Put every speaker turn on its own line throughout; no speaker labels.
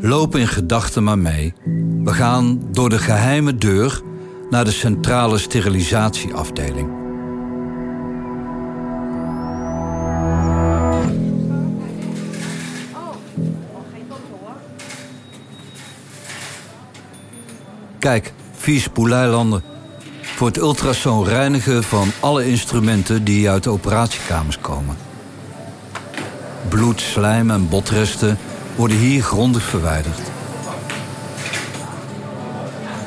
Loop in gedachten maar mee. We gaan door de geheime deur naar de centrale sterilisatieafdeling. Kijk, vier spoeleilanden. Voor het ultrasoon reinigen van alle instrumenten die uit de operatiekamers komen. Bloed, slijm en botresten worden hier grondig verwijderd.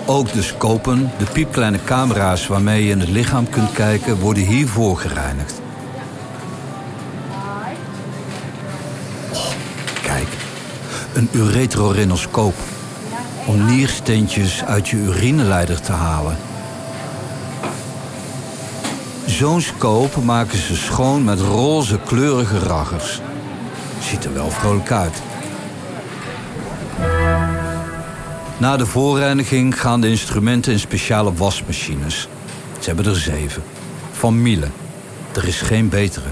Ook de scopen, de piepkleine camera's waarmee je in het lichaam kunt kijken, worden hiervoor gereinigd. Kijk, een uretrorhinoscoop. Om niersteentjes uit je urineleider te halen. Zo'n scope maken ze schoon met roze kleurige raggers. Ziet er wel vrolijk uit. Na de voorreiniging gaan de instrumenten in speciale wasmachines. Ze hebben er zeven. Van Miele. Er is geen betere.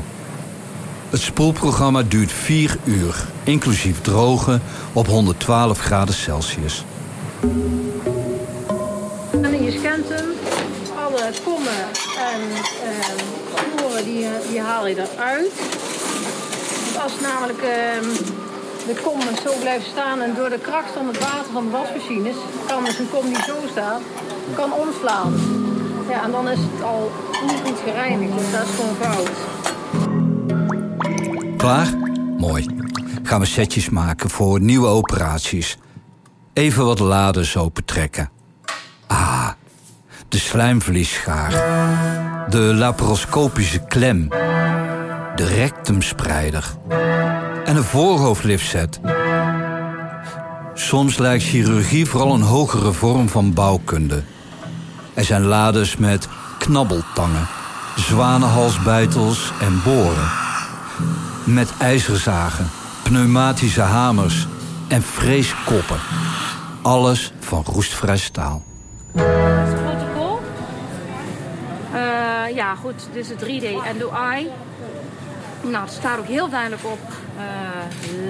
Het spoelprogramma duurt vier uur, inclusief drogen op 112 graden Celsius.
En je scant hem. Alle kommen en uh, die, die haal je eruit. Als namelijk uh, de kom zo blijft staan en door de kracht van het water van de wasmachines kan dus een kom die zo staat, kan omslaan. Ja, en dan is het al niet goed gereinigd, dus dat is gewoon fout.
Klaar? Mooi. Gaan we setjes maken voor nieuwe operaties. Even wat laders opentrekken. Ah, de slijmvliesschaar. De laparoscopische klem. De rectumspreider en een voorhoofdliftset. Soms lijkt chirurgie vooral een hogere vorm van bouwkunde. Er zijn lades met knabbeltangen, zwanenhalsbeitels en boren. Met ijzerzagen, pneumatische hamers en freeskoppen. Alles van roestvrij staal.
Is het protocol. Uh, ja, goed, is het 3D endo-eye. Nou, het staat ook heel duidelijk op uh,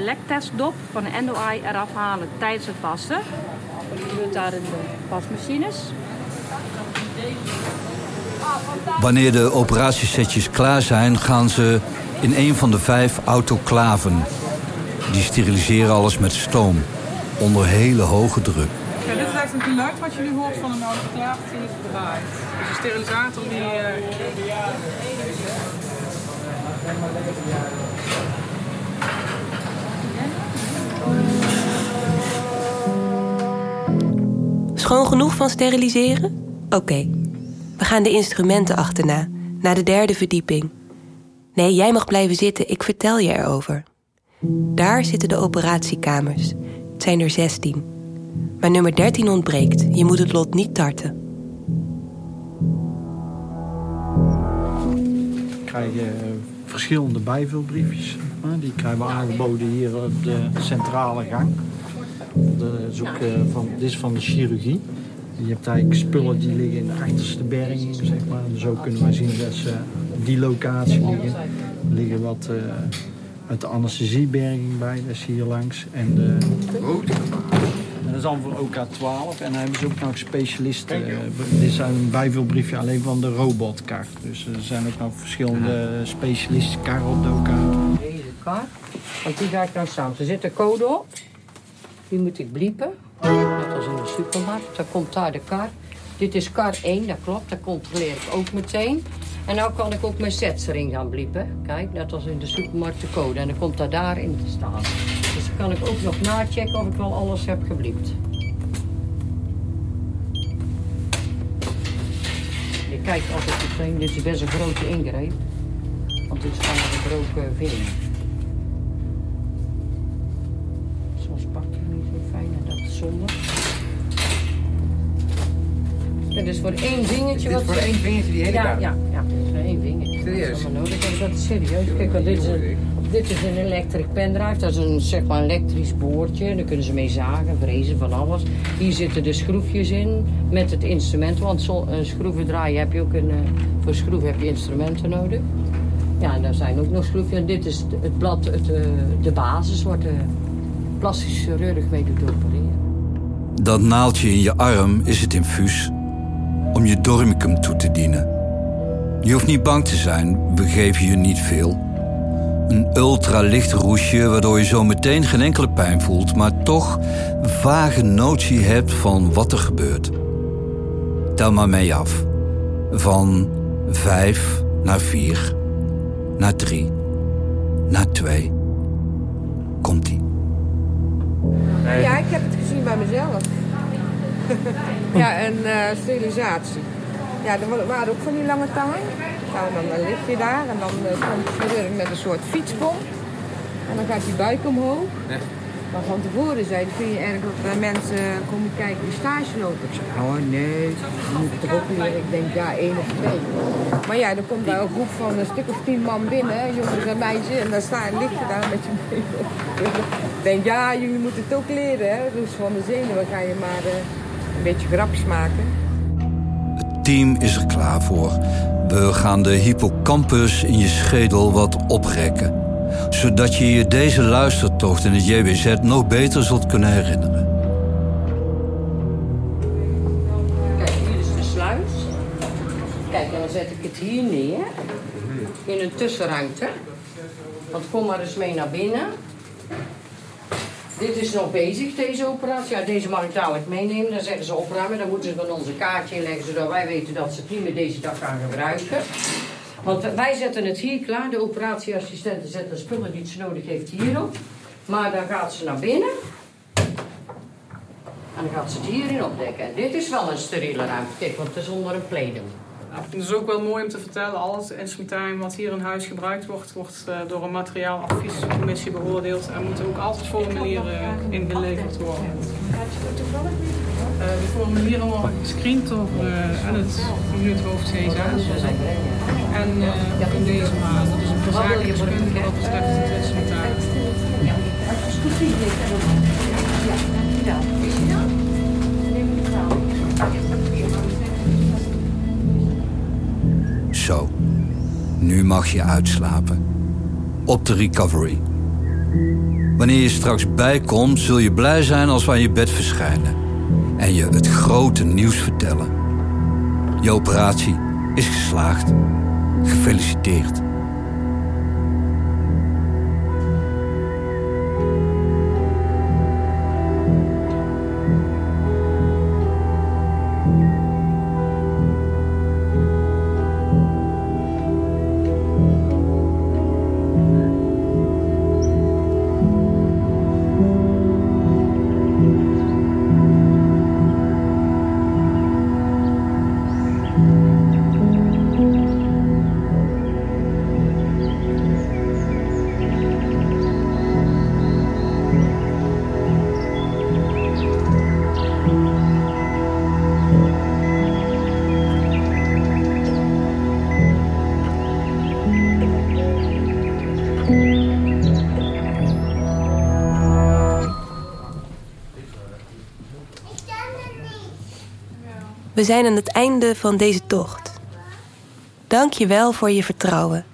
lektestdop van de endo-eye eraf halen tijdens het passen. Dat gebeurt daar in de pasmachines.
Wanneer de operatiesetjes klaar zijn, gaan ze in een van de vijf autoclaven. Die steriliseren alles met stoom, onder hele hoge druk.
Ja, dit is eigenlijk een geluid wat je nu hoort van een autoclave die draait. Dus de sterilisator die... Uh...
Schoon genoeg van steriliseren? Oké. We gaan de instrumenten achterna, naar de derde verdieping. Nee, jij mag blijven zitten, ik vertel je erover. Daar zitten de operatiekamers. Het zijn er 16. Maar nummer 13 ontbreekt. Je moet het lot niet tarten.
Krijg je verschillende bijvulbriefjes. Die krijgen we aangeboden hier op de centrale gang. De, is uh, van, dit is van de chirurgie. Je hebt eigenlijk spullen die liggen in de achterste berging, zeg maar. zo kunnen wij zien dat ze die locatie liggen. Er liggen wat uh, uit de anesthesieberging bij, dat is hier langs. En, de, dat is allemaal voor OK12. En dan hebben ze ook nog specialisten. Uh, dit is een bijvulbriefje alleen van de robotkar. Dus er zijn ook nog verschillende specialisten kar op de OK.
Deze kar, want die ga ik dan samen. Er zit een code op. Die moet ik bliepen. Net als in de supermarkt. Dan komt daar de kar. Dit is kar 1, dat klopt. Dat controleer ik ook meteen. En nu kan ik ook mijn setsering gaan bliepen. Kijk, net als in de supermarkt de code. En dan komt dat daarin te staan. Dan kan ik ook nog nachecken of ik wel alles heb gebliept. Je kijkt altijd meteen, dit is best een grote ingreep. Want dit is van een gebroken vinger. Dat is voor één dingetje.
Dit
wat
voor één vingertje die hele
ja? Ja, ja, dat is voor één vingertje.
Serieus?
Dat is nodig. Dat is serieus. Kijk, want dit is een, dit is een electric pendrive. Dat is een zeg maar elektrisch boordje. Daar kunnen ze mee zagen, vrezen van alles. Hier zitten de schroefjes in met het instrument. Want een schroevendraaier heb je ook een, voor schroeven heb je instrumenten nodig. Ja, en daar zijn ook nog schroefjes. En dit is het blad, het, eh, de basis waar de plastische chirurg mee doet opereren.
Dat naaldje in je arm is het infuus om je dormicum toe te dienen. Je hoeft niet bang te zijn, we geven je niet veel. Een ultralicht roesje waardoor je zo meteen geen enkele pijn voelt, maar toch vage notie hebt van wat er gebeurt. Tel maar mee af. Van vijf naar vier, naar drie, naar twee. Komt-ie.
Ja, ik heb het gezien bij mezelf. ja, en eh, sterilisatie. Ja, er wa- waren ook van die lange tangen. Nou, en dan eh, lig je daar en dan eh, komt de chirurg met een soort fietspomp. En dan gaat die buik omhoog. Maar van tevoren zei vind je erg dat er mensen komen kijken die stage lopen? Ik zeg, oh nee, je moet het ook leren. Ik denk, ja, één of twee. Maar ja, er komt daar een groep van een stuk of tien man binnen, jongens en meisjes. En dan sta, lig je daar met je benen op. Ik denk, ja, jullie moeten het ook leren. Hè? Dus van de zenuwen ga je maar eh, een beetje grapjes maken.
Team is er klaar voor. We gaan de hippocampus in je schedel wat oprekken. Zodat je je deze luistertocht in het JWZ nog beter zult kunnen herinneren.
Kijk, hier is de sluis. Kijk, en dan zet ik het hier neer. In een tussenruimte. Want kom maar eens mee naar binnen. Dit is nog bezig, deze operatie. Ja, deze mag ik dadelijk meenemen. Dan zeggen ze opruimen. Dan moeten ze van onze kaartje inleggen, zodat wij weten dat ze niet meer deze dag gaan gebruiken. Want wij zetten het hier klaar. De operatieassistenten zetten de spullen die ze nodig heeft hierop. Maar dan gaat ze naar binnen. En dan gaat ze het hierin opdekken. En dit is wel een steriele ruimte. Want het is onder een plenum.
Het dus ook wel mooi om te vertellen, al het instrumentarium wat hier in huis gebruikt wordt, wordt eh, door een materiaaladviescommissie beoordeeld en moeten ook altijd formulieren ingeleverd worden. Eh, de formulieren worden gescreend door eh, en het minuuthoofd CSA. En in deze maand, dus een verzakingskundige wat betreft het instrumentarium.
Nu mag je uitslapen. Op de recovery. Wanneer je straks bijkomt, zul je blij zijn als we aan je bed verschijnen. En je het grote nieuws vertellen. Je operatie is geslaagd. Gefeliciteerd.
We zijn aan het einde van deze tocht. Dank je wel voor je vertrouwen.